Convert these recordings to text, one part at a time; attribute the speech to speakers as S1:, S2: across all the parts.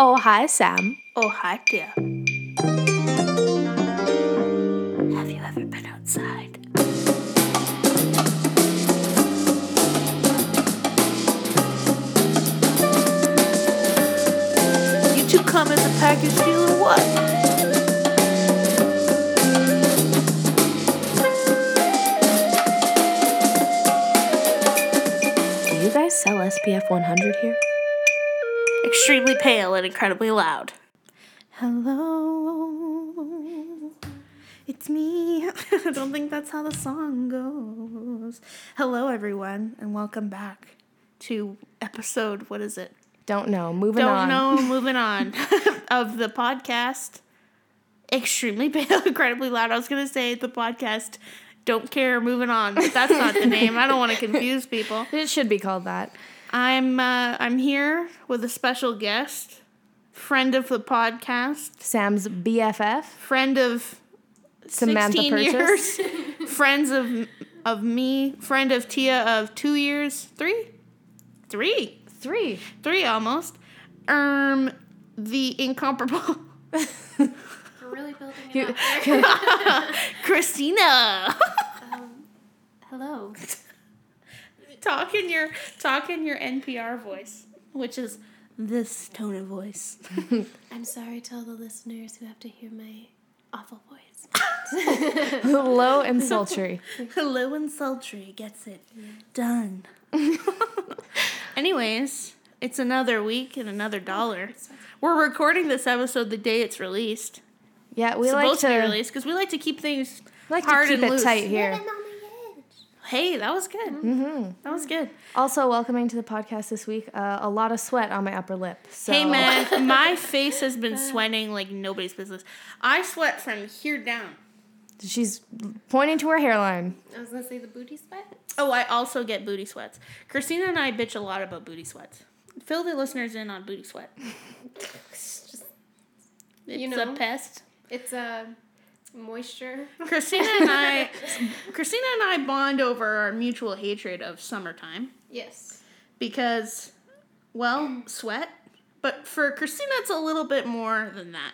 S1: Oh, hi, Sam.
S2: Oh, hi, dear.
S1: Have you ever been outside?
S2: You two come as a package deal or what?
S1: Do you guys sell SPF 100 here?
S2: Extremely pale and incredibly loud. Hello. It's me. I don't think that's how the song goes. Hello, everyone, and welcome back to episode, what is it?
S1: Don't know. Moving on.
S2: Don't know, moving on, of the podcast. Extremely pale, incredibly loud. I was going to say the podcast. Don't care, moving on. But that's not the name. I don't want to confuse people.
S1: It should be called that.
S2: I'm uh, I'm here with a special guest, friend of the podcast,
S1: Sam's BFF,
S2: friend of
S1: Samantha
S2: 16
S1: Purchase.
S2: years, friends of of me, friend of Tia of two years, three, three,
S1: Three.
S2: three almost. Um, the incomparable
S3: We're really building it up there.
S2: Christina.
S3: Um, hello.
S2: talk in your talk in your NPR voice, which is this tone of voice.
S3: I'm sorry to all the listeners who have to hear my awful voice.
S1: Low and sultry.
S2: Hello and sultry gets it done. Anyways, it's another week and another oh, dollar. We're recording this episode the day it's released.
S1: Yeah, we
S2: It's
S1: like
S2: supposed to, be released because we like to keep things
S1: like to
S2: hard
S1: keep
S2: and
S1: it
S2: loose.
S1: tight here.
S2: Hey, that was good.
S1: hmm
S2: That was good.
S1: Also, welcoming to the podcast this week, uh, a lot of sweat on my upper lip. So.
S2: Hey man, my face has been sweating like nobody's business. I sweat from here down.
S1: She's pointing to her hairline.
S3: I was gonna say the booty sweat.
S2: Oh, I also get booty sweats. Christina and I bitch a lot about booty sweats. Fill the listeners in on booty sweat.
S3: It's just
S2: It's
S3: You
S2: a
S3: know.
S2: pest.
S3: it's a moisture.
S2: Christina and I, Christina and I bond over our mutual hatred of summertime
S3: Yes.
S2: because, well, mm. sweat. But for Christina, it's a little bit more than that.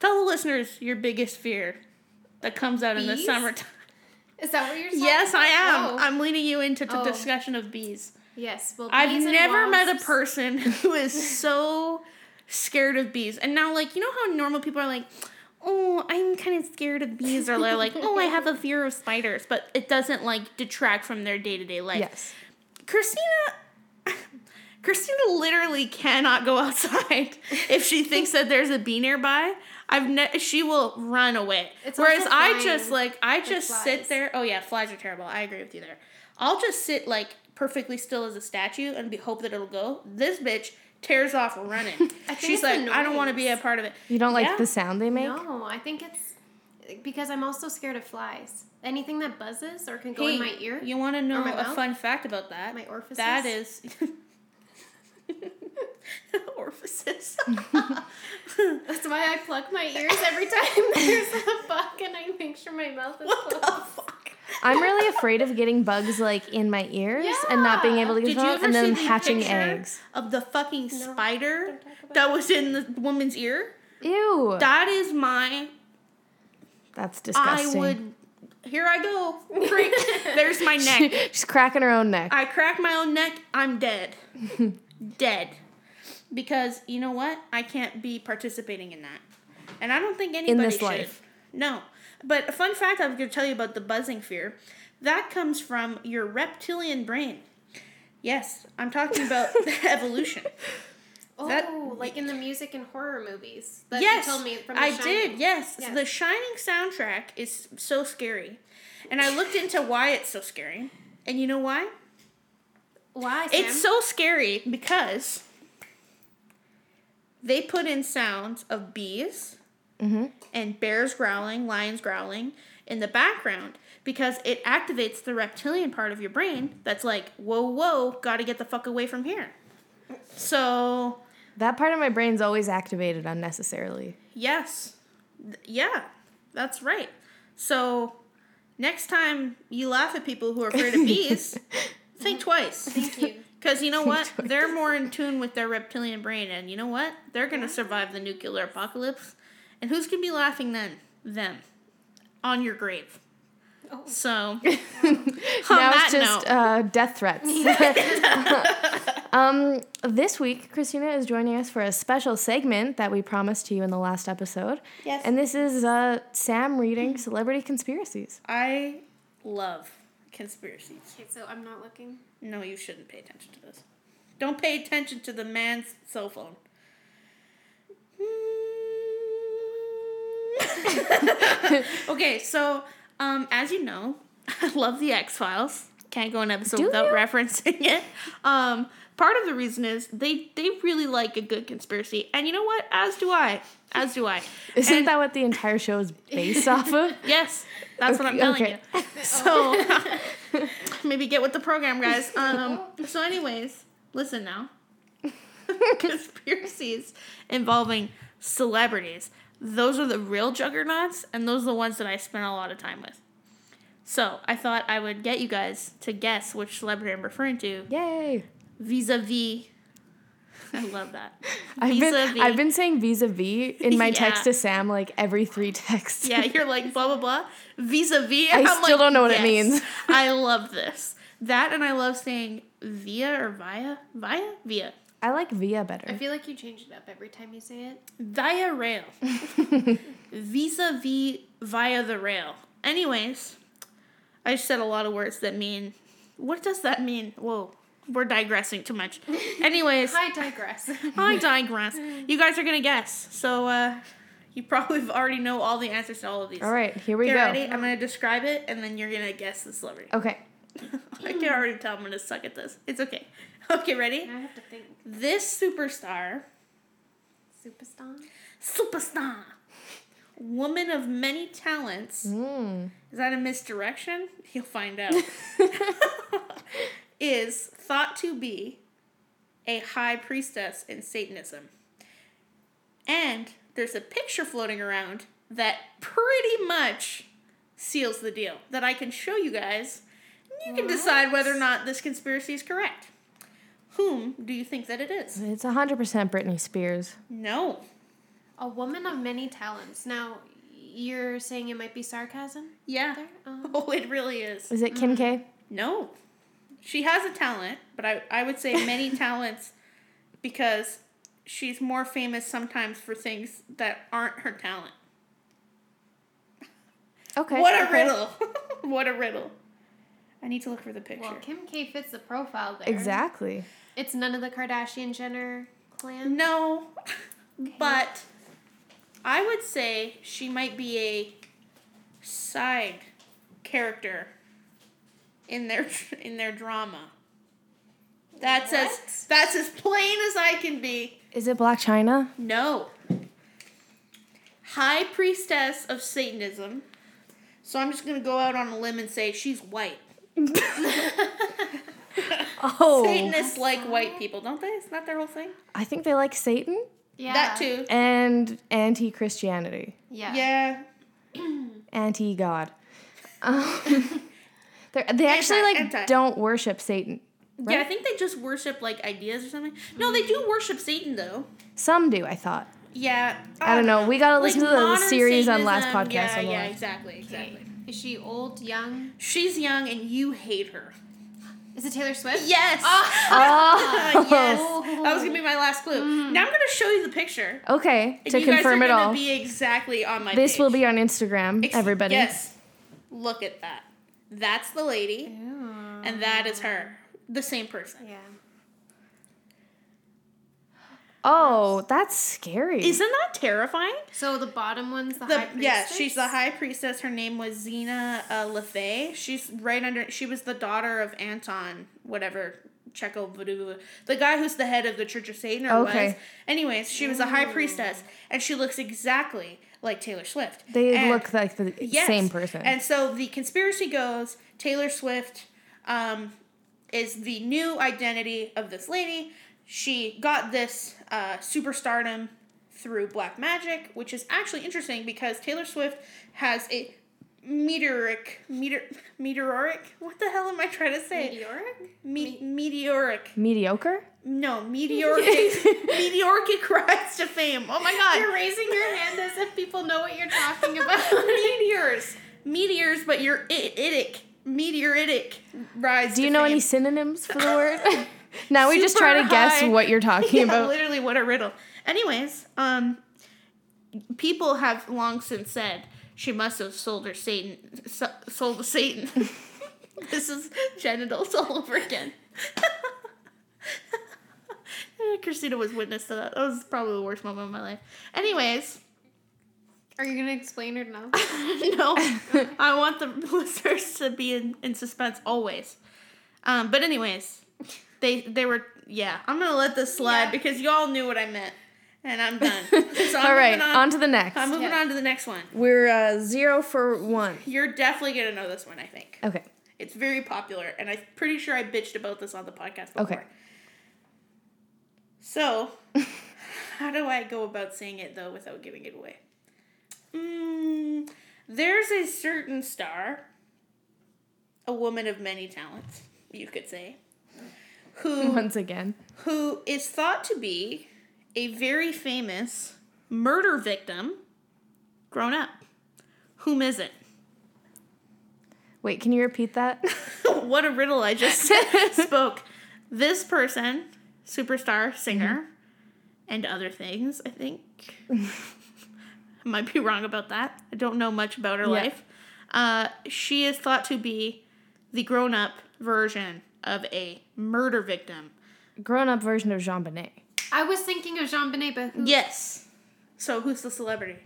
S2: Tell the listeners your biggest fear that comes out in the summertime.
S3: Is that what you're saying?
S2: Yes, I am.
S3: Oh.
S2: I'm leading you into the
S3: Oh.
S2: discussion of bees.
S3: yes. Well,
S2: I've
S3: bees and
S2: never met a person who is so scared of bees. And now, like, you know how normal people are like, oh, I'm kind of scared of bees, or they're like, oh, I have a fear of spiders, but it doesn't like detract from their day to day life.
S1: Yes.
S2: Christina. Christina literally cannot go outside if she thinks that there's a bee nearby. I've ne- she will run away.
S3: It's
S2: Whereas I just like I just sit there. Oh yeah, flies are terrible. I agree with you there. I'll just sit like perfectly still as a statue and be hope that it'll go. This bitch tears off running.
S3: I
S2: She's
S3: it's the
S2: like, I don't want to be a part of it.
S1: You don't like
S2: Yeah.
S1: the sound they make?
S3: No, I think it's because I'm also scared of flies. Anything that buzzes or can go in my ear.
S2: You want to know a
S3: mouth?
S2: fun fact about that?
S3: My orifices?
S2: That is. orifices.
S3: That's why I plug my ears every time there's a bug and I make sure my mouth is
S2: what the
S3: closed.
S2: Fuck?
S1: I'm really afraid of getting bugs like in my ears and not being able to get them out and then hatching
S2: picture
S1: eggs.
S2: of the fucking
S3: No,
S2: spider
S3: don't talk about
S2: that was in the woman's ear?
S1: Ew.
S2: That is my.
S1: That's disgusting.
S2: I would. Here I go. Freak. There's my neck.
S1: She's cracking her own neck.
S2: I crack my own neck. I'm dead. dead. Because you know what? I can't be participating in that, and I don't think anybody
S1: this
S2: should.
S1: life.
S2: No. But a fun fact I'm going to tell you about the buzzing fear. That comes from your reptilian brain. Yes, I'm talking about evolution.
S3: Oh,
S2: That-
S3: like in the music and horror movies that
S2: yes,
S3: you told me from The
S2: I
S3: Shining.
S2: did. Yes,
S3: Yes.
S2: the Shining soundtrack is so scary, and I looked into why it's so scary. And you know why?
S3: Why? Sam?
S2: It's so scary because they put in sounds of bees
S1: Mm-hmm.
S2: and bears growling, lions growling in the background because it activates the reptilian part of your brain that's like, whoa, whoa, gotta get the fuck away from here. So,
S1: That part of my brain's always activated unnecessarily.
S2: yes. Yeah, that's right. So, next time you laugh at people who are afraid of bees, think twice.
S3: Thank you.
S2: Because you know what? They're more in tune with their reptilian brain, and you know what? They're gonna survive the nuclear apocalypse. And who's gonna be laughing then? Them. On your grave.
S3: Oh.
S2: So, on
S1: now
S2: that
S1: it's just
S2: note,
S1: uh, death threats. um, this week, Christina is joining us for a special segment that we promised to you in the last episode.
S2: Yes.
S1: And this is uh, Sam reading celebrity conspiracies.
S2: I love conspiracies.
S3: Okay, so I'm not looking.
S2: No, you shouldn't pay attention to this. Don't pay attention to the man's cell phone. okay, so um, as you know, I love the X Files. Can't go an episode
S1: Do
S2: without
S1: you?
S2: referencing it. Um, part of the reason is they they really like a good conspiracy, and you know what? As do I. As do I.
S1: Isn't
S2: And-
S1: that what the entire show is based off of?
S2: Yes, that's what I'm telling
S1: okay.
S2: you. So maybe get with the program, guys. Um, so, anyways, listen now. Conspiracies involving celebrities. Those are the real juggernauts, and those are the ones that I spent a lot of time with. So I thought I would get you guys to guess which celebrity I'm referring to
S1: Yay!
S2: vis-a-vis. I love that.
S1: I've been. I've been saying vis-a-vis in my text to Sam like every three texts.
S2: Yeah, you're like blah blah blah. Vis-a-vis.
S1: I
S2: I'm
S1: still
S2: like,
S1: don't know what it means.
S2: I love this. That and I love saying via or via. Via? Via.
S1: I like Via better.
S3: I feel like you change it up every time you say it.
S2: Via rail. Vis-a-vis via the rail. Anyways, I said a lot of words that mean what does that mean? Whoa. We're digressing too much. Anyways,
S3: I digress.
S2: I digress. You guys are gonna guess. So uh you probably already know all the answers to all of these.
S1: All right, here we
S2: Okay,
S1: go.
S2: ready? I'm gonna describe it and then you're gonna guess the celebrity.
S1: Okay.
S2: I can already tell I'm gonna suck at this. It's okay. Okay, ready?
S3: I have to think.
S2: This superstar,
S3: Superstar?
S2: superstar, woman of many talents.
S1: Mm.
S2: Is that a misdirection? You'll find out. is thought to be a high priestess in Satanism. And there's a picture floating around that pretty much seals the deal that I can show you guys. You can decide whether or not this conspiracy is correct. Whom do you think that it is?
S1: It's 100% Britney Spears.
S2: No.
S3: A woman of many talents. Now, you're saying it might be sarcasm
S2: Yeah.
S3: Um,
S2: Oh, it really is.
S1: Is it Kim K?
S2: No. She has a talent, but I, I would say many talents because she's more famous sometimes for things that aren't her talent.
S1: Okay.
S2: what a
S1: okay.
S2: riddle. what a riddle. I need to look for the picture.
S3: well, Kim K fits the profile there.
S1: Exactly.
S3: It's none of the Kardashian Jenner clan.
S2: no, but I would say she might be a side character in their in their drama. That's as that's as plain as I can be.
S1: Is it Blac Chyna?
S2: No. High priestess of Satanism. So I'm just gonna go out on a limb and say she's white.
S1: Oh.
S2: Satanists like white people, don't they? Isn't that their whole thing?
S1: I think they like Satan
S3: Yeah.
S2: That too.
S1: and anti Christianity,
S3: Yeah.
S2: Yeah.
S1: anti God. Um, they're- actually
S2: Anti-
S1: like
S2: anti.
S1: don't worship Satan.
S2: Yeah, I think they just worship like ideas or something. No, they do worship Satan though.
S1: Some do, I thought.
S2: Yeah.
S1: I don't know. We gotta listen to the
S2: modern
S1: series on last podcast
S2: Yeah,
S1: a
S2: yeah,
S1: lot.
S2: exactly,
S3: Okay.
S2: exactly.
S3: Is she old, young?
S2: She's young and you hate her.
S3: Is it Taylor Swift?
S2: Yes.
S3: Ah.
S1: Oh.
S2: yes. That was gonna be my last clue.
S1: Mm.
S2: Now I'm gonna show you the picture.
S1: Okay,
S2: And
S1: to
S2: you guys
S1: confirm
S2: are
S1: it all.
S2: be exactly on my
S1: This
S2: page.
S1: will be on Instagram,
S2: Ex-
S1: everybody.
S2: Yes. Look at that. That's the lady,
S3: Ew.
S2: and that is her. The same person.
S3: Yeah.
S1: Oh, that's scary.
S2: Isn't that terrifying?
S3: So the bottom one's the,
S2: The,
S3: high priestess?
S2: yeah, she's the high priestess. Her name was Zeena uh, LaVey. She's right under. She was the daughter of Anton, whatever Checo Voodoo, the guy who's the head of the Church of Satan. Or was. Anyways, she was a high priestess, and she looks exactly like Taylor Swift.
S1: they
S2: And-
S1: look like the
S2: Yes.
S1: same person.
S2: And so the conspiracy goes Taylor Swift um, is the new identity of this lady. She got this uh, superstardom through black magic, which is actually interesting because Taylor Swift has a meteoric meteor meteoric. What the hell am I trying to say?
S3: Meteoric?
S2: Me- meteoric.
S1: Mediocre?
S2: No, meteoric meteoric rise to fame. Oh my god.
S3: You're raising your hand as if people know what you're talking about.
S2: meteors. Meteors, but you're it itic. Meteoritic rise.
S1: Do you
S2: to
S1: know
S2: fame.
S1: any synonyms for the word? now we just try to guess what you're talking
S2: yeah,
S1: about.
S2: literally what a riddle. Anyways, um people have long since said she must have sold her Satan so, sold to Satan. this is genitals all over again. Christina was witness to that. That was probably the worst moment of my life. Anyways,
S3: Are you gonna explain it now?
S2: no, I want the listeners to be in, in suspense always. Um, but anyways, they they were yeah. I'm gonna let this slide
S3: Yeah.
S2: because you all knew what I meant, and I'm done. So I'm
S1: All right,
S2: moving
S1: on. to the next.
S2: I'm moving
S3: Yeah.
S2: on to the next one.
S1: We're uh, zero for one.
S2: You're definitely gonna know this one. I think
S1: Okay.
S2: it's very popular, and I'm pretty sure I bitched about this on the podcast before.
S1: Okay.
S2: So, how do I go about saying it though without giving it away? Mm, there's a certain star, a woman of many talents, you could say, who
S1: Once again.
S2: who is thought to be a very famous murder victim grown up. Whom is it?
S1: Wait, can you repeat that?
S2: what a riddle I just spoke. This person, superstar, singer, and other things, I think. I might be wrong about that. I don't know much about her
S1: Yeah.
S2: life. Uh, she is thought to be the grown up version of a murder victim.
S1: Grown up version of Jean Bonnet.
S3: I was thinking of JonBenét, but who?
S2: Yes. So who's the celebrity?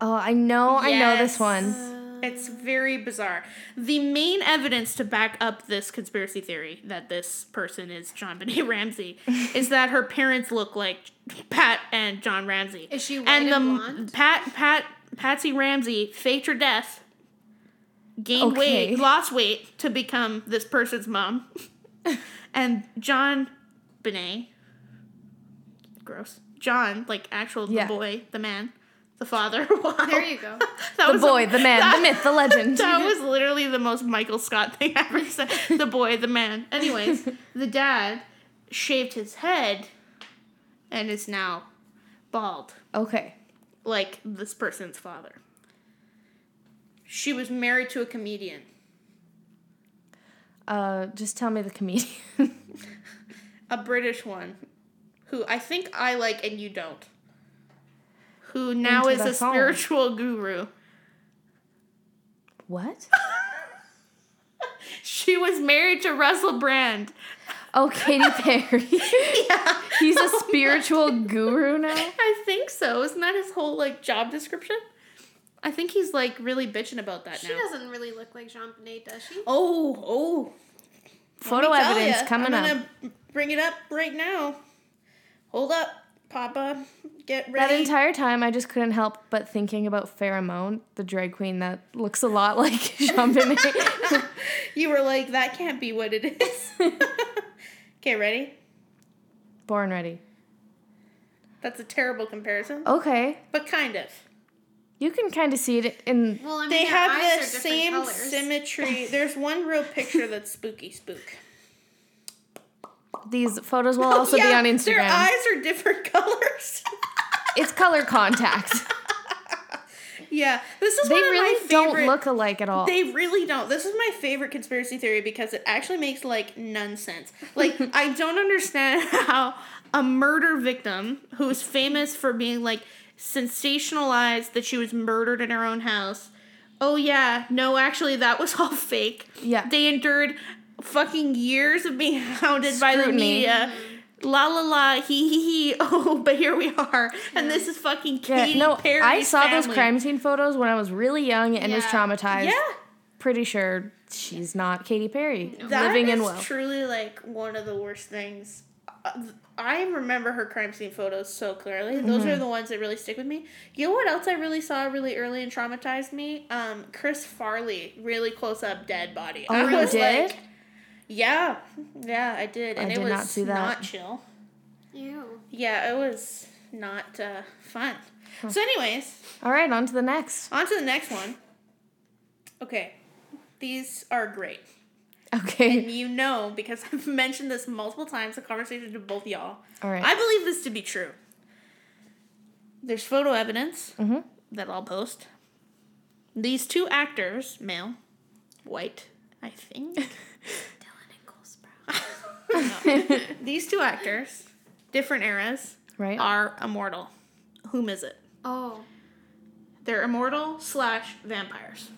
S1: Oh, I know, I know this one.
S2: It's very bizarre. The main evidence to back up this conspiracy theory that this person is JonBenét Ramsey is that her parents look like Pat and John Ramsey.
S3: Is she white
S2: and
S3: and,
S2: the
S3: blonde?
S2: Pat Pat Patsy Ramsey faked her death, gained
S1: Okay.
S2: weight, lost weight to become this person's mom, and John Benet, gross. John, like actual
S1: Yeah.
S2: the boy, the man, the father. Wow.
S3: There you go.
S2: That
S1: The
S2: was
S1: boy,
S2: a-
S1: the man,
S2: that-
S1: the myth, the legend.
S2: that was literally the most Michael Scott thing I ever said. The boy, the man. Anyways, the dad shaved his head and is now bald,
S1: Okay.
S2: like this person's father. She was married to a comedian.
S1: Uh, just tell me the comedian.
S2: a British one who I think I like and you don't. Who now
S1: Into
S2: is a spiritual guru.
S1: what?
S2: She was married to Russell Brand.
S1: Oh, Katy Perry.
S2: Yeah.
S1: He's a spiritual guru now.
S2: I think so. Isn't that his whole like job description? I think he's like really bitching about that
S3: She
S2: now.
S3: She doesn't really look like JonBenét, does she?
S2: Oh, oh.
S1: Photo
S2: Let me tell
S1: evidence
S2: ya,
S1: coming
S2: I'm
S1: up.
S2: gonna bring it up right now. Hold up, Papa. Get ready.
S1: That entire time, I just couldn't help but thinking about Farrah Moan, the drag queen that looks a lot like JonBenét.
S2: you were like, that can't be what it is. okay, ready?
S1: Born ready.
S2: That's a terrible comparison,
S1: Okay.
S2: but kind of.
S1: You can kind of see it in.
S3: Well, I mean,
S2: They
S3: their
S2: have
S3: eyes
S2: the
S3: are
S2: same
S3: colors.
S2: symmetry. There's one real picture that's spooky spook.
S1: These photos will also be
S2: Oh, Yeah,
S1: on Instagram.
S2: Their eyes are different colors.
S1: It's color contact.
S2: yeah, this is
S1: they
S2: one of
S1: really
S2: my
S1: don't
S2: favorite.
S1: look alike at all.
S2: They really don't. This is my favorite conspiracy theory because it actually makes like none sense. Like I don't understand how a murder victim who is famous for being like sensationalized that she was murdered in her own house. Oh yeah, no, actually that was all fake.
S1: Yeah.
S2: They endured fucking years of being hounded by the media. La la la, he he he. Oh, but here we are, and this is fucking
S1: yeah,
S2: Katy
S1: no,
S2: Perry's
S1: I saw those crime scene photos when I was really young and was traumatized.
S2: Yeah,
S1: Pretty sure she's not Katy Perry.
S2: That
S1: living in
S2: is
S1: well.
S2: truly like one of the worst things. Uh, I remember her crime scene photos so clearly. Those
S1: Mm-hmm.
S2: are the ones that really stick with me. You know what else I really saw really early and traumatized me? Um, Chris Farley, really close up dead body.
S1: Oh,
S2: I
S1: you
S2: was
S1: did?
S2: like, yeah, yeah, I did, and
S1: I
S2: it
S1: did
S2: was
S1: not see that.
S2: not chill.
S3: Ew.
S2: Yeah, it was not uh, fun. So, anyways,
S1: All right, on to the next.
S2: on to the next one. Okay, these are great.
S1: Okay.
S2: And you know, because I've mentioned this multiple times in conversation to both y'all,
S1: All right.
S2: I believe this to be true. There's photo evidence
S1: Mhm.
S2: that I'll post. These two actors, male, white, I think.
S3: Dylan and Cole Sprouse.
S2: These two actors, different eras,
S1: right.
S2: are immortal. Whom is it?
S3: Oh,
S2: They're immortal slash vampires.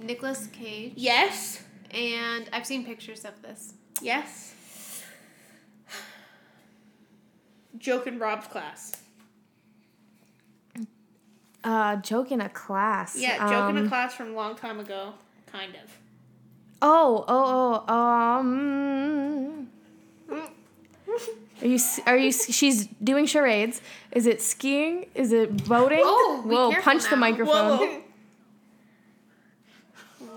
S3: Nicolas Cage.
S2: Yes.
S3: And I've seen pictures of this.
S2: Yes. Joke in Rob's class.
S1: Uh, joke in a class.
S2: Yeah, joke in
S1: Um,
S2: a class from a long time ago. Kind of.
S1: Oh, oh, oh. Um. Are you? Are you? She's doing charades. Is it skiing? Is it boating?
S3: Oh,
S1: Whoa!
S3: careful
S1: Punch the
S3: now.
S1: microphone.
S2: Whoa,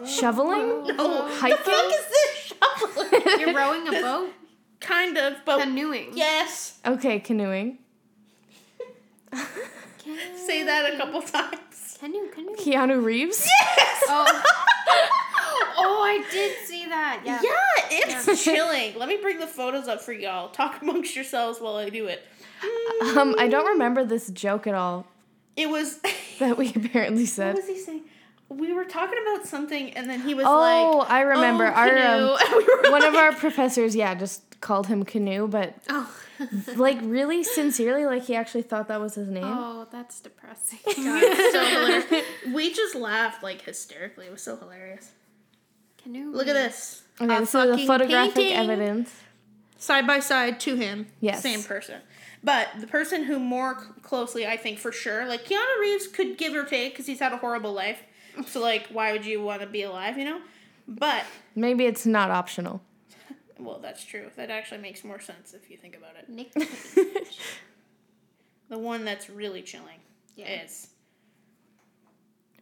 S1: Shoveling?
S2: No.
S1: Hiking?
S2: The fuck is this shoveling?
S3: You're rowing a boat?
S2: kind of, but
S3: Canoeing.
S2: yes.
S1: Okay, canoeing.
S2: Say that a couple times.
S3: Canoe, canoe.
S1: Keanu Reeves.
S2: Yes.
S3: Oh. oh, I did see that. Yeah.
S2: Yeah, it's chilling. Let me bring the photos up for y'all. Talk amongst yourselves while I do it.
S1: Um, I don't remember this joke at all
S2: It was.
S1: that we apparently said.
S2: what
S1: said.
S2: was he saying? We were talking about something, and then he was
S1: Oh,
S2: like,
S1: I remember.
S2: "Oh,
S1: Our
S2: canoe."
S1: um,
S2: And we were
S1: one of our professors, yeah, just called him Canoe, but
S3: Oh.
S1: like really sincerely, like he actually thought that was his name.
S3: oh, that's depressing.
S2: God, so. We just laughed like hysterically. It was so hilarious.
S3: Canoe.
S2: Look at this.
S1: Okay,
S2: A
S1: this is the photographic
S2: painting.
S1: evidence.
S2: Side by side to him.
S1: Yes.
S2: Same person. But the person who more closely, I think for sure, like Keanu Reeves could give or take because he's had a horrible life. So, like, why would you want to be alive, you know? But,
S1: Maybe it's not optional.
S2: well, that's true. That actually makes more sense if you think about it.
S3: Nick.
S2: The one that's really chilling
S3: Yeah.
S2: is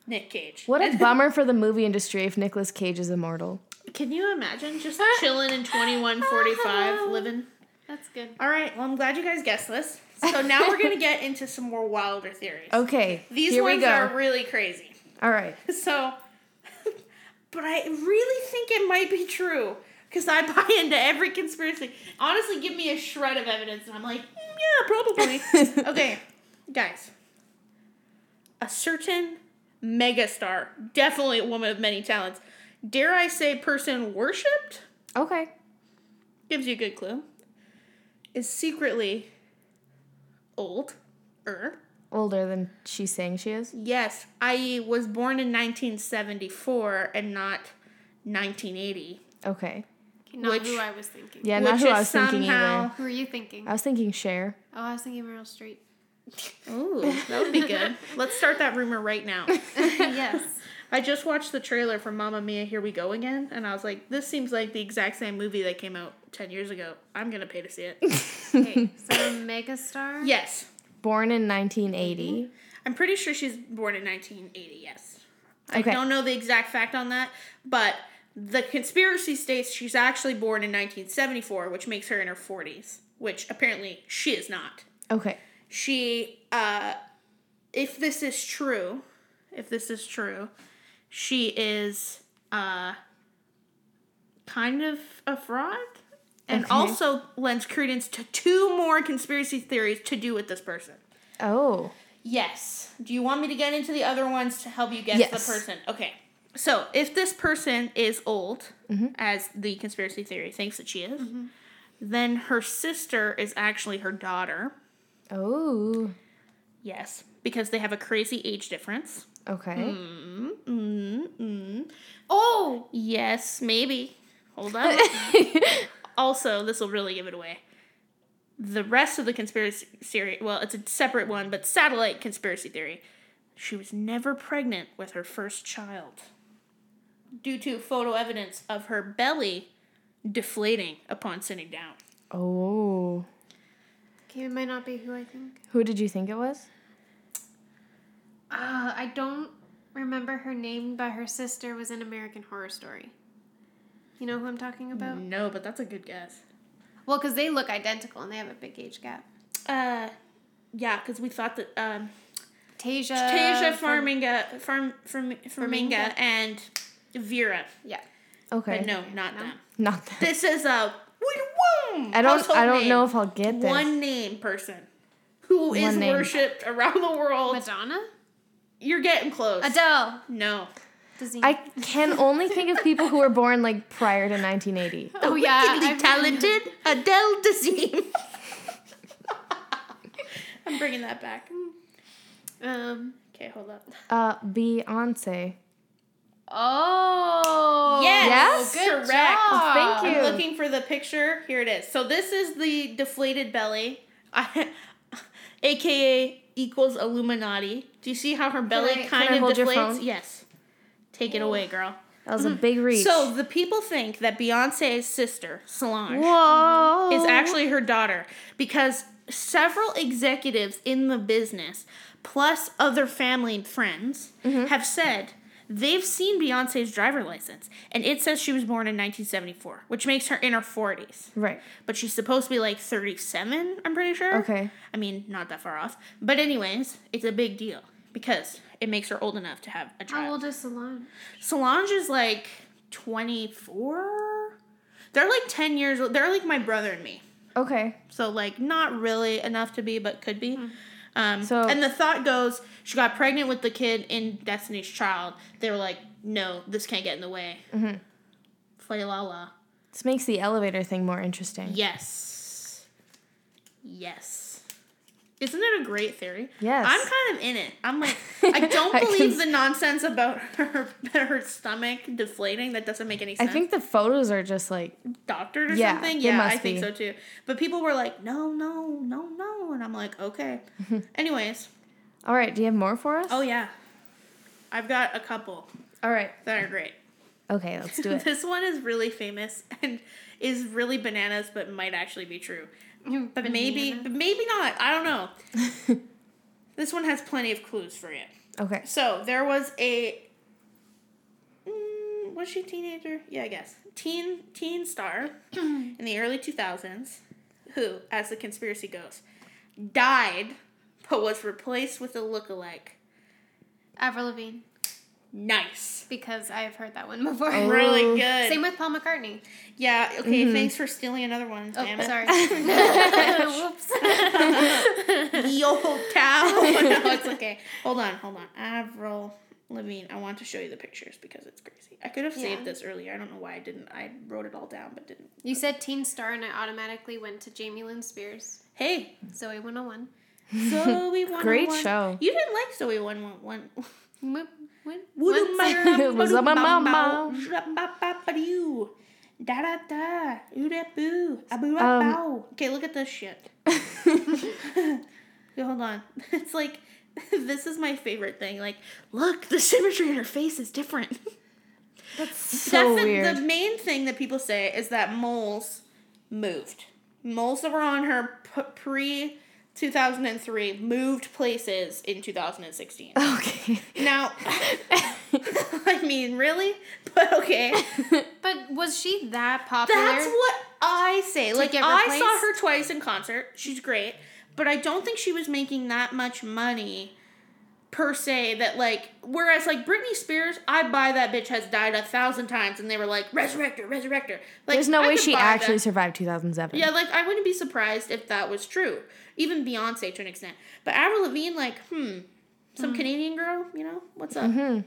S2: Nick Cage.
S1: What a bummer for the movie industry if Nicolas Cage is immortal.
S2: Can you imagine just chilling in 2145 living?
S3: That's good.
S2: All right, well, I'm glad you guys guessed this. So now we're going to get into some more wilder theories.
S1: Okay,
S2: These
S1: here
S2: ones
S1: we go.
S2: are really crazy.
S1: All right.
S2: So, but I really think it might be true because I buy into every conspiracy. Honestly, give me a shred of evidence, and I'm like, "Mm, yeah, probably. okay, guys. A certain megastar, definitely a woman of many talents, dare I say, person worshipped,
S1: Okay.
S2: gives you a good clue, is secretly old. Er.
S1: Older than she's saying she is.
S2: Yes, I was born in 1974 and not 1980.
S1: Okay.
S3: Okay, not
S2: Which-
S3: who I was thinking.
S1: Yeah, not who
S2: is
S1: I was thinking either.
S3: Who are you thinking?
S1: I was thinking Cher.
S3: Oh, I was thinking Meryl Streep.
S2: Ooh, that would be good. Let's start that rumor right now.
S3: yes.
S2: I just watched the trailer for Mamma Mia, Here We Go Again, and I was like, this seems like the exact same movie that came out 10 years ago. I'm going to pay to see it.
S3: Okay, so megastar.
S2: yes.
S1: Born in 1980.
S2: I'm pretty sure she's born in 1980, yes. I don't know the exact fact on that, but the conspiracy states she's actually born in 1974, which makes her in her 40s, which apparently she is not.
S1: Okay.
S2: she uh if this is true if this is true she is uh kind of a fraud and
S1: Okay.
S2: also lends credence to two more conspiracy theories to do with this person
S1: Oh.
S2: yes do you want me to get into the other ones to help you guess
S1: Yes.
S2: the person okay so if this person is old as the conspiracy theory thinks that she is then her sister is actually her daughter
S1: Oh.
S2: Yes, because they have a crazy age difference.
S1: Okay.
S2: Mm, mm, mm.
S3: Oh,
S2: Yes, maybe. Hold on. also, this will really give it away. The rest of the conspiracy theory, well, it's a separate one, but satellite conspiracy theory. She was never pregnant with her first child due to photo evidence of her belly deflating upon sitting down.
S1: oh.
S3: okay, it might not be who I think.
S1: Who did you think it was?
S3: Uh, I don't remember her name, but her sister was in American Horror Story. You know who I'm talking about?
S2: No, but that's a good guess.
S3: Well, because they look identical and they have a big age gap.
S2: Uh, yeah, because we thought that um,
S3: Tasia.
S2: Tasia Farminga, Farm, Farm, Farminga,
S3: Farminga.
S2: and Vera.
S3: Yeah.
S1: Okay.
S2: But no, not them.
S1: Not that.
S2: This is a
S1: I don't. I don't know if I'll get this.
S2: one name person who is
S1: One name.
S2: worshipped around the world.
S3: Madonna?
S2: You're getting close.
S3: Adele.
S2: No.
S3: Disney.
S1: I can only think of people who were born like prior to 1980.
S3: oh yeah.
S2: Wickedly
S3: I've-
S2: talented Adele Dazeem. I'm bringing that back.
S3: Um.
S2: Okay, hold up.
S1: Uh, Beyonce.
S3: Oh.
S2: Yes,
S3: Good
S2: correct.
S3: job.
S1: Thank you.
S2: I'm looking for the picture. Here it is. So this is the deflated belly, aka equals Illuminati. Do you see how her belly
S3: I-
S2: kind
S1: can I
S2: of
S1: hold your
S2: deflates?
S1: phone?
S2: Yes. Take it away, girl.
S1: That was a mm-hmm. big reach.
S2: So the people think that Beyonce's sister, Solange,
S1: whoa,
S2: is actually her daughter because several executives in the business, plus other family and friends, mm-hmm. have said they've seen Beyonce's driver license and it says she was born in 1974, which makes her in her 40s.
S1: right.
S2: But she's supposed to be like 37, I'm pretty sure.
S1: Okay.
S2: I mean, not that far off. But, anyways, it's a big deal because it makes her old enough to have a child.
S3: How old is Solange?
S2: Solange is like 24. They're like 10 years old. They're like my brother and me.
S1: Okay.
S2: So like not really enough to be, but could be. Um,
S1: So-
S2: and the thought goes, she got pregnant with the kid in Destiny's Child. They were like, no, this can't get in the way. Mm-hmm. Flay la la.
S1: This makes the elevator thing more interesting.
S2: Yes. Yes. Isn't it a great theory?
S1: Yes.
S2: I'm kind of in it. I'm like, I don't
S1: I
S2: believe the nonsense about her her stomach deflating. That doesn't make any sense.
S1: I think the photos are just like
S2: doctored or
S1: Yeah,
S2: something. Yeah, I think
S1: be.
S2: so too. But people were like, no, no, no, no, and I'm like, okay. Anyways,
S1: All right, do you have more for us?
S2: oh yeah, I've got a couple
S1: All right.
S2: that are great.
S1: Okay, let's do it.
S2: this one is really famous and is really bananas, but might actually be true. But maybe, but maybe not. I don't know. this one has plenty of clues for you.
S1: Okay.
S2: So there was a. Mm, was she a teenager? Yeah, I guess teen teen star in the early two thousands, who, as the conspiracy goes, died, but was replaced with a lookalike.
S3: Avril Lavigne.
S2: Nice.
S3: Because I've heard that one before.
S1: Oh.
S2: Really good.
S3: Same with Paul McCartney.
S2: Yeah, okay, mm-hmm. thanks for stealing another one.
S3: Oh,
S2: damn it.
S3: sorry. Whoops.
S2: Yo, cow. No, it's okay. Hold on, hold on. Avril Lavigne. I want to show you the pictures because it's crazy. I could have
S3: yeah.
S2: saved this earlier. I don't know why I didn't. I wrote it all down but didn't.
S3: You said Teen Star and I automatically went to Jamie Lynn Spears.
S2: Hey.
S3: Zoey 101.
S2: Zoey 101.
S1: Great show.
S2: You didn't like
S3: Zoey 101.
S2: When
S1: it was a mama.
S2: Da da da, Okay, look at this shit. Hold on, it's like this is my favorite thing. Like, look, the symmetry in her face is different.
S1: That's so
S2: That's
S1: weird.
S2: The, the main thing that people say is that moles moved. Moles that were on her pre 2003 moved places in 2016.
S1: okay.
S2: Now, I mean, really? But okay.
S3: But was she that popular?
S2: That's what I say. Like, I
S3: replaced?
S2: saw her twice in concert. She's great. But I don't think she was making that much money per se that like whereas like Britney Spears, I buy that bitch has died a thousand times and they were like resurrect her, resurrect her. Like
S1: There's no
S2: I
S1: way she actually
S2: that.
S1: survived 2007.
S2: Yeah, like I wouldn't be surprised if that was true. Even Beyonce to an extent. But Avril Lavigne, like, hmm, some Canadian girl, you know, what's up?
S1: hmm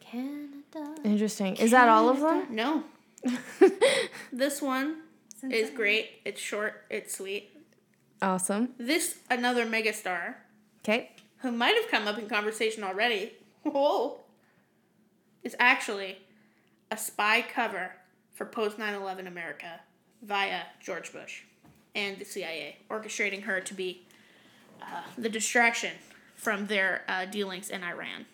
S3: Canada.
S1: Interesting. Is that all of them?
S2: No. this one is great. It's short. It's sweet.
S1: Awesome.
S2: This another megastar
S1: Okay.
S2: Who might have come up in conversation already. Whoa. Is actually a spy cover for post 9/11 America via George Bush and the CIA, orchestrating her to be uh, the distraction from their uh, dealings in Iran.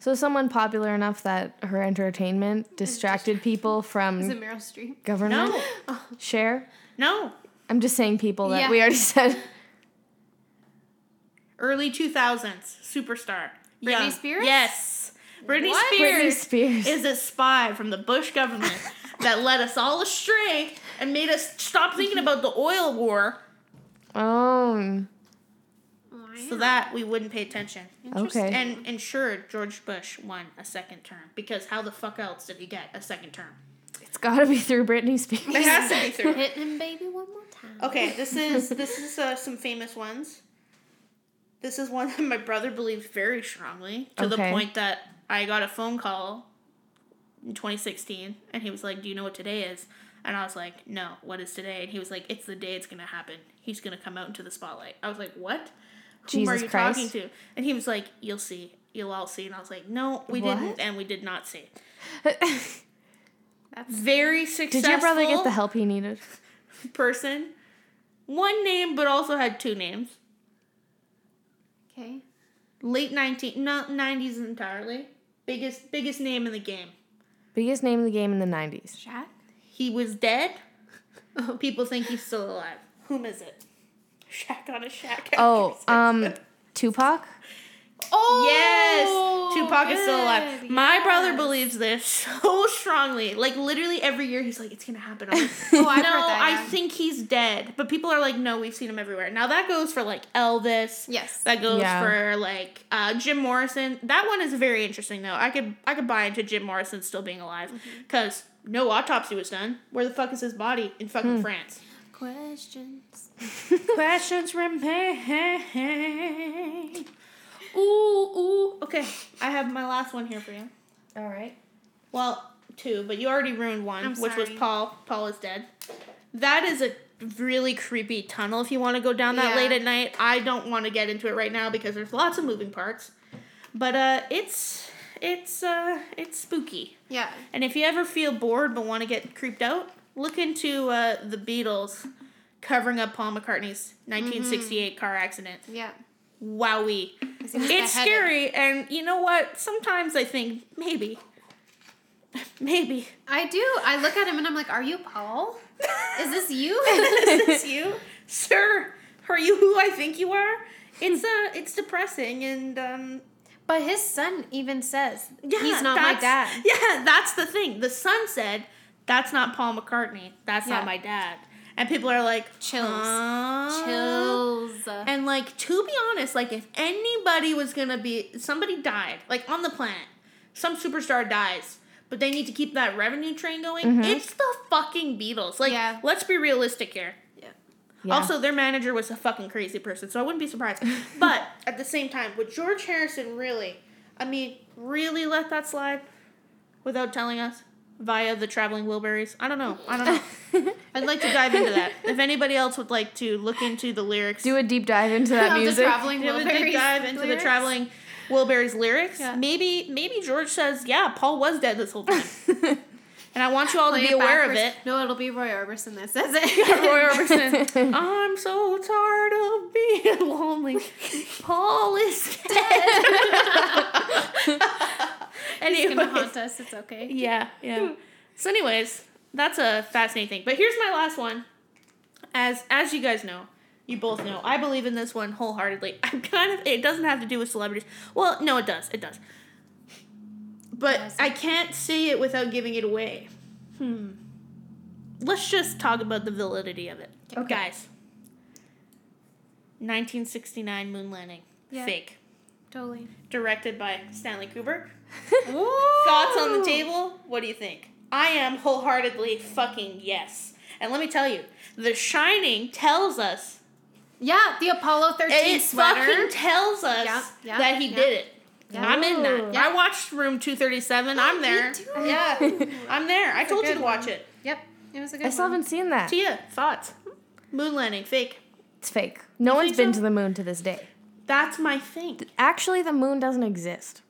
S1: So someone popular enough that her entertainment distracted people from
S3: Is it Meryl Streep?
S1: government
S2: No,
S1: Cher.
S2: no.
S1: I'm just saying people that
S3: Yeah.
S1: we already said.
S2: Early 2000s superstar.
S3: Britney
S2: Young.
S3: Spears?
S2: Yes. Britney
S3: What?
S2: Spears.
S1: Britney Spears.
S2: is a spy from the Bush government that led us all astray and made us stop thinking about the oil war.
S1: Oh.
S2: so that we wouldn't pay attention.
S1: Okay.
S2: And ensure George Bush won a second term because how the fuck else did he get a second term?
S1: It's got to be through Britney Spears.
S2: It has to be through.
S3: Hit him, baby, one more time.
S2: Okay, this is this is uh, some famous ones. This is one that my brother believes very strongly to the point that I got a phone call in 2016 and he was like, "Do you know what today is?" And I was like, "No, what is today?" And he was like, "It's the day it's going to happen. He's going to come out into the spotlight." I was like, "What? Who are you
S1: Christ.
S2: talking to?" And he was like, "You'll see. You'll all see." And I was like, "No, we
S1: What?
S2: didn't and we did not see."
S3: That's
S2: Very successful
S1: Did your brother get the help he needed?
S2: person. One name but also had two names.
S3: Okay.
S2: late 19 not 90s entirely biggest biggest name in the game
S1: Biggest name in the game in the 90s.
S3: Shaq.
S2: he was dead people think he's still alive whom is it Shaq on a Shaq
S1: Oh, um, Tupac?
S3: Oh,
S2: yes Tupac is still alive
S3: good,
S2: my brother believes this so strongly like literally every year he's like it's gonna happen I'm like,
S3: Oh, I've
S2: no
S3: heard that,
S2: I think he's dead but people are like no we've seen him everywhere now that goes for like Elvis
S3: Yes.
S2: That goes
S1: Yeah.
S2: for like uh, Jim Morrison. That one is very interesting though. I could I could buy into Jim Morrison still being alive
S3: Mm-hmm.
S2: because no autopsy was done. Where the fuck is his body in fucking France?
S3: Questions.
S2: Questions remain. Ooh ooh. Okay, I have my last one here for you.
S1: All right.
S2: Well, two, but you already ruined one,
S3: I'm
S2: which was
S3: sorry.
S2: Paul. Paul is dead. That is a really creepy tunnel if you want to go down that
S3: Yeah.
S2: late at night. I don't want to get into it right now because there's lots of moving parts. But uh it's it's uh it's spooky.
S3: Yeah.
S2: And if you ever feel bored but want to get creeped out, look into uh the Beatles covering up Paul McCartney's 1968 car accident.
S3: Yeah.
S2: Wowie.
S3: Is he just
S2: It's scary and you know what? Sometimes I think maybe maybe
S3: I do. I look at him and I'm like, "Are you Paul? Is this you?"
S2: is this you, sir? Are you who I think you are? It's uh, it's depressing, and um,
S3: but his son even says
S2: yeah,
S3: he's not my dad.
S2: Yeah, that's the thing. The son said, "That's not Paul McCartney. That's
S3: Yeah.
S2: not my dad." And people are like,
S3: Chills. Chills.
S2: And like to be honest, like if anybody was gonna be somebody died, like on the planet, some superstar dies, but they need to keep that revenue train going, mm-hmm. it's the fucking Beatles. Like
S3: Yeah.
S2: let's be realistic here.
S3: Yeah.
S2: Also, their manager was a fucking crazy person, so I wouldn't be surprised. but at the same time, would George Harrison really, I mean, really let that slide without telling us via the traveling Wilburys? I don't know. I don't know. I'd like to dive into that. If anybody else would like to look into the lyrics,
S1: Do a deep dive into that
S3: Of the
S1: music.
S3: traveling
S2: do a
S3: Wilburys
S2: deep dive into the
S3: lyrics.
S2: traveling Wilburys lyrics.
S3: Yeah.
S2: Maybe maybe George says, yeah, Paul was dead this whole time. and I want you all
S3: Play
S2: to be
S3: it
S2: aware
S3: backwards.
S2: of it.
S3: No, it'll be Roy Orbison that says it.
S2: Roy Orbison. I'm so tired of being lonely. Paul is dead.
S3: Haunt us. It's okay.
S2: yeah, yeah. So, anyways, that's a fascinating thing. But here's my last one. As as you guys know, you both know, I believe in this one wholeheartedly. I'm kind of. It doesn't have to do with celebrities. Well, no, it does. It does. But
S3: it?
S2: I can't say it without giving it away. Hmm. Let's just talk about the validity of it,
S1: Okay.
S2: guys. 1969 moon landing.
S3: Yeah.
S2: Fake.
S3: Totally.
S2: Directed by Stanley Kubrick.
S3: Ooh.
S2: Thoughts on the table? What do you think? I am wholeheartedly fucking yes. And let me tell you, The Shining tells us.
S3: Yeah, the Apollo 13
S2: It
S3: sweater.
S2: fucking tells us
S3: Yeah, yeah,
S2: that he
S3: yeah.
S2: did it.
S3: Yeah.
S2: I'm in that.
S1: Ooh.
S2: I watched Room 237. I'm there. Yeah, I'm there. I told you to watch
S3: one.
S2: it.
S3: Yep. It was a good
S1: I still
S3: one.
S1: haven't seen that.
S2: Tia, thoughts? Moon landing, fake.
S1: It's fake. No one's been
S2: so?
S1: to the moon to this day.
S2: That's my thing.
S1: Actually, the moon doesn't exist.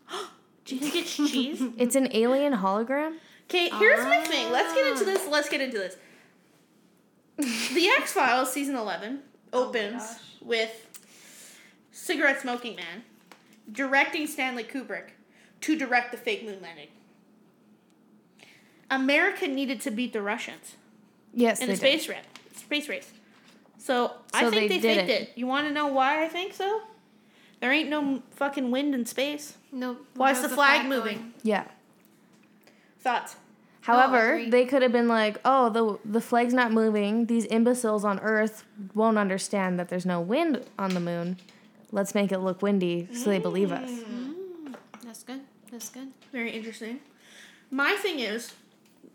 S2: Do you think it's cheese?
S1: It's an alien hologram.
S2: Okay, here's my thing. Let's get into ah. this. Let's get into this. The X Files season 11 opens
S3: gosh.
S2: with cigarette smoking man directing Stanley Kubrick to direct the fake moon landing. America needed to beat the Russians
S1: Yes,
S2: in
S1: they
S2: the
S1: did.
S2: space race. Space race. So, I think
S1: they
S2: they, faked
S1: it.
S2: it. You want to know why I think so? There ain't no fucking wind in space.
S3: No.
S2: Why is
S3: how's
S2: the flag
S3: going?
S2: moving?
S1: Yeah.
S2: Thoughts?
S1: However, oh,
S3: agree.
S1: they could have been like, "Oh, the the flag's not moving. These imbeciles on Earth won't understand that there's no wind on the moon. let's make it look windy so they believe us. Mm. Mm.
S3: That's good. That's good.
S2: Very interesting. My thing is,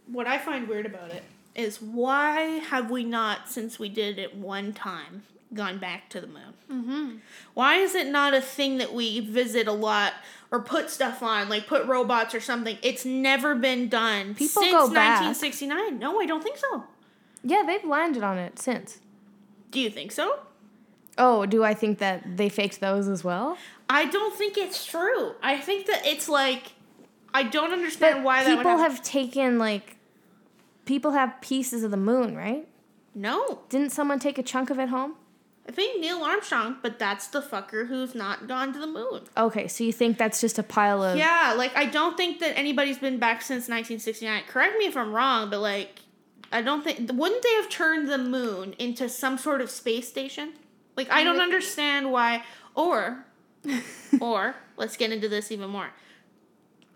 S2: what I find weird about it is why have we not, since we did it one time, gone back to the moon?
S3: Mm-hmm.
S2: Why is it not a thing that we visit a lot or put stuff on, like put robots or something? It's never been done
S1: People
S2: since
S1: go back.
S2: 1969. No, I don't think so.
S1: Yeah, they've landed on it since.
S2: Do you think so?
S1: Oh, do I think that they faked those as well?
S2: I don't think it's true. I think that it's like I don't understand
S1: But
S2: why
S1: people have taken like people have pieces of the moon, right?
S2: no.
S1: Didn't someone take a chunk of it home?
S2: I think Neil Armstrong, but that's the fucker who's not gone to the moon.
S1: Okay, so you think that's just a pile of
S2: Yeah, like I don't think that anybody's been back since 1969. Correct me if I'm wrong, but like I don't think wouldn't they have turned the moon into some sort of space station? Like I don't understand why or or let's get into this even more.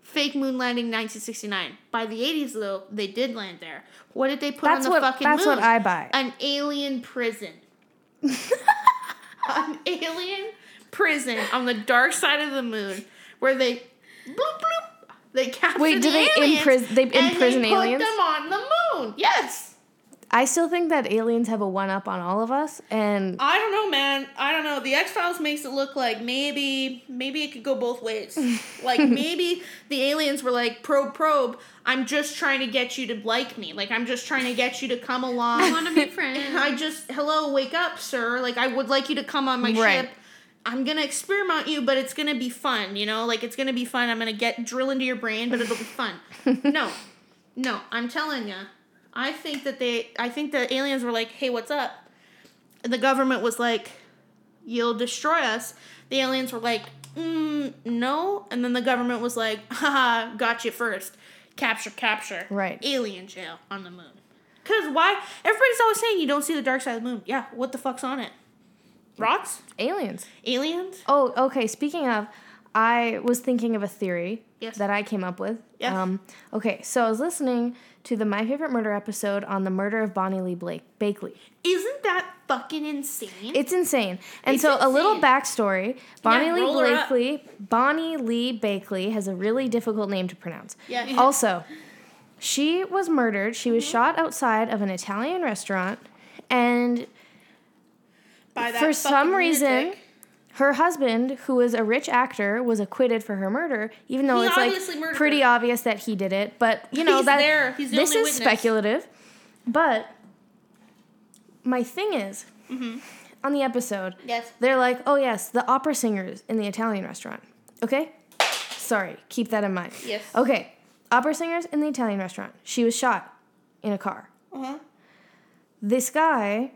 S2: Fake moon landing 1969. By the 80s though, they did land there. What did they put
S1: That's
S2: on the
S1: what
S2: fucking
S1: that's
S2: moon?
S1: what I buy.
S2: An alien prison. An alien prison on the dark side of the moon where they bloop bloop they capture
S1: Wait, do
S2: the
S1: they
S2: aliens
S1: impris- they
S2: and
S1: imprison
S2: they put
S1: aliens?
S2: them on the moon. Yes.
S1: I still think that aliens have a one up on all of us and
S2: I don't know, man. I don't know. The X Files makes it look like maybe maybe it could go both ways. like maybe the aliens were like probe probe. I'm just trying to get you to like me. Like I'm just trying to get you to come along.
S3: I
S2: along.
S3: want to be friends.
S2: I just hello, wake up, sir. Like I would like you to come on my
S1: Right.
S2: ship. I'm gonna experiment you, but it's gonna be fun. You know, like it's gonna be fun. I'm gonna get drill into your brain, but it'll be fun. no, no, I'm telling you. I think that they. I think the aliens were like, "Hey, what's up?" And the government was like, "You'll destroy us." The aliens were like, mm, "No," and then the government was like, "Haha, got you first. Capture, capture.
S1: Right.
S2: Alien jail on the moon." Cause why? Everybody's always saying you don't see the dark side of the moon. Yeah, what the fuck's on it? Rocks?
S1: aliens.
S2: Aliens?
S1: Oh, okay. Speaking of, I was thinking of a theory
S2: Yes.
S1: that I came up with.
S2: Yes.
S1: Um, okay, so I was listening to the My Favorite Murder episode on the murder of Bonnie Lee Blake Bakley.
S2: Isn't that fucking insane?
S1: It's insane. And
S2: It's
S1: so a little backstory. Bonnie Lee
S2: roll.
S1: Blakely, Bonnie Lee Bakley has a really difficult name to pronounce.
S2: Yeah.
S1: Also, she was murdered. She
S2: Mm-hmm.
S1: was shot outside of an Italian restaurant and
S2: By that
S1: for some reason
S2: lunatic.
S1: Her husband, who was a rich actor, was acquitted for her murder, even though
S2: He
S1: it's like pretty
S2: her.
S1: obvious that he did it. But you know
S2: He's
S1: that
S2: there. He's the
S1: this is
S2: witness.
S1: speculative. But my thing is,
S2: Mm-hmm.
S1: on the episode,
S2: Yes.
S1: they're like, "Oh yes, the opera singers in the Italian restaurant." Okay, sorry, keep that in mind.
S2: Yes.
S1: Okay, opera singers in the Italian restaurant. She was shot in a car
S2: Uh-huh.
S1: this guy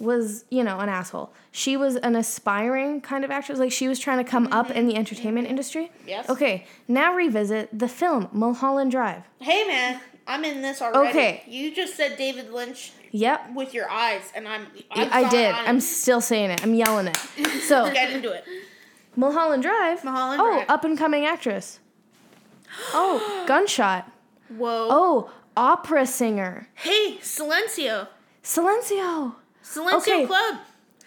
S1: was, you know, an asshole. She was an aspiring kind of actress. Like she was trying to come up in the entertainment mm-hmm. industry.
S2: Yes.
S1: Okay, now revisit the film Mulholland Drive.
S2: Hey man, I'm in this already.
S1: Okay.
S2: You just said David Lynch
S1: Yep.
S2: with your eyes, and I'm. I'm
S1: I did. I'm
S2: it.
S1: still saying it. I'm yelling it. So,
S2: Get into it.
S1: Mulholland Drive.
S2: Mulholland
S1: oh,
S2: Drive.
S1: up and coming actress. Oh, gunshot.
S2: Whoa.
S1: Oh, opera singer.
S2: Hey, Silencio.
S1: Silencio.
S2: Silencio
S1: Okay.
S2: Club.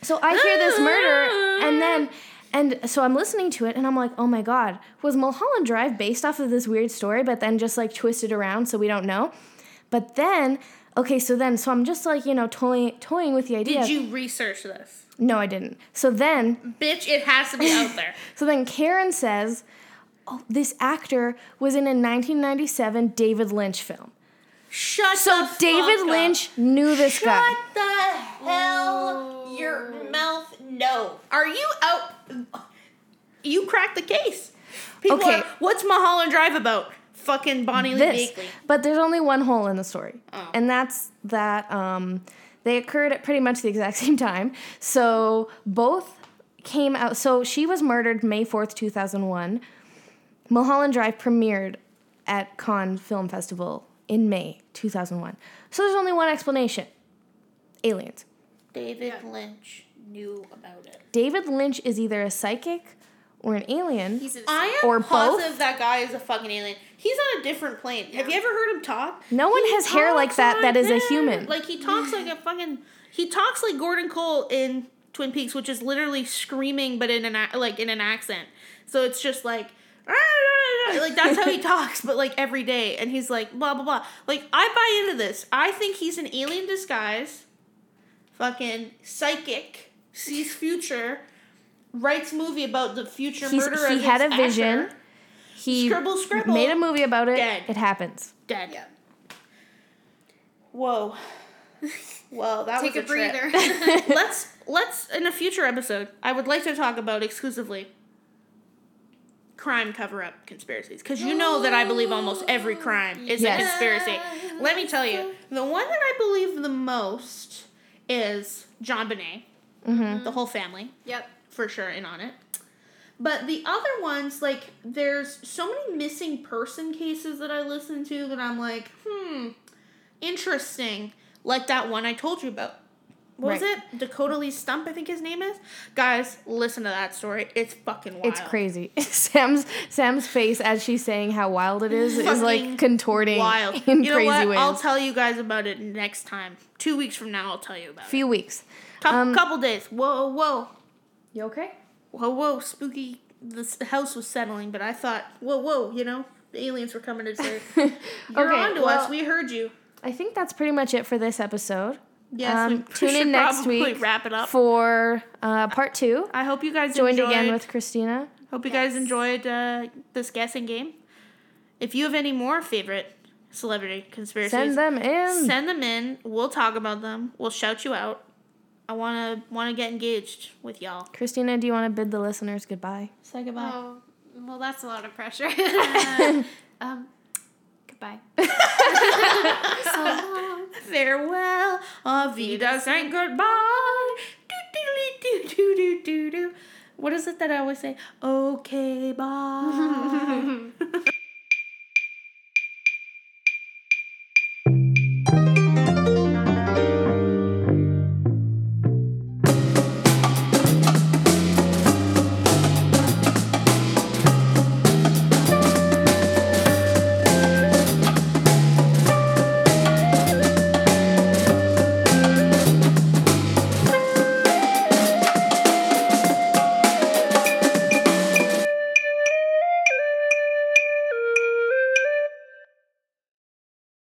S1: So I hear this murder, and then, ah. and so I'm listening to it, and I'm like, oh my god, was Mulholland Drive based off of this weird story, but then just like twisted around so we don't know? But then, okay, so then, so I'm just like, you know, toying, toying with the idea.
S2: Did you research this?
S1: No, I didn't. So then,
S2: Bitch, it has to be out there.
S1: so then Karen says, oh, this actor was in a 1997 David Lynch film.
S2: Shut
S1: So David
S2: fuck up.
S1: Lynch knew this
S2: Shut
S1: guy.
S2: the hell your mouth. No. Are you out? You cracked the case. People
S1: Okay.
S2: are, what's Mulholland Drive about? Fucking Bonnie Lee
S1: this.
S2: Bakley.
S1: But there's only one hole in the story.
S2: Oh.
S1: And that's that um, they occurred at pretty much the exact same time. So both came out. So she was murdered May 4th, 2001. Mulholland Drive premiered at Cannes Film Festival in May 2001. So there's only one explanation aliens.
S2: David Lynch knew about it.
S1: David Lynch is either a psychic or an alien.
S3: He's a
S2: I am
S1: Or
S2: positive
S1: both?
S2: that guy is a fucking alien. He's on a different plane. Have you ever heard him talk?
S1: No one
S2: He
S1: has hair like
S2: talks
S1: that that is a human.
S2: Like he talks like a fucking. He talks like Gordon Cole in Twin Peaks, which is literally screaming, but in an like in an accent. So it's just like. Like that's how he talks, but like every day, and he's like blah blah blah. Like I buy into this. I think he's an alien disguise, fucking psychic, sees future, writes movie about the future
S1: He's-
S2: murder.
S1: he had
S2: his
S1: a vision.
S2: Asher.
S1: He
S2: Scribble, scribble.
S1: made a movie about it.
S2: Dead.
S1: It happens.
S2: Dead.
S3: Yeah.
S2: Whoa. Well, that
S3: Take a
S2: was a, trip.
S3: breather.
S2: let's let's in a future episode. I would like to talk about exclusively crime cover up conspiracies because you know that I believe almost every crime is
S1: Yes.
S2: a conspiracy. Let me tell you, the one that I believe the most is JonBenét,
S1: Mm-hmm.
S2: the whole family
S3: yep.
S2: for sure in on it. But the other ones, like, there's so many missing person cases that I listen to that I'm like, hmm, interesting. Like that one I told you about. What was it? Dakota Lee Stump, I think his name is. Guys, listen to that story. It's fucking wild.
S1: It's crazy. Sam's Sam's face as she's saying how wild it is is like contorting
S2: Wild.
S1: in
S2: you know
S1: crazy
S2: what?
S1: ways.
S2: I'll tell you guys about it next time. Two weeks from now, I'll tell you about it.
S1: A Few weeks.
S2: it. Couple,
S1: um,
S2: couple days. Whoa, whoa.
S1: You okay?
S2: whoa, whoa, spooky. The house was settling, but I thought, whoa, whoa, you know, the aliens were coming to say, "You're
S1: Okay,
S2: on to
S1: well-
S2: us. We heard you."
S1: I think that's pretty much it for this episode.
S2: Yes,
S1: Um,
S2: we
S1: tune in next week
S2: Wrap it up.
S1: for uh, part two.
S2: I hope you guys
S1: Joined
S2: enjoyed.
S1: again with Christina.
S2: Hope you guys enjoyed uh, this guessing game. If you have any more favorite celebrity conspiracies,
S1: Send them in.
S2: Send them in. We'll talk about them. We'll shout you out. I wanna wanna get engaged with y'all.
S1: Christina, do you want to bid the listeners goodbye?
S2: Say goodbye.
S3: Oh, well, that's a lot of pressure. um, goodbye. so long.
S2: Farewell, auf Wiedersehen, goodbye. Do do do do do do do. What is it that I always say? Okay, bye.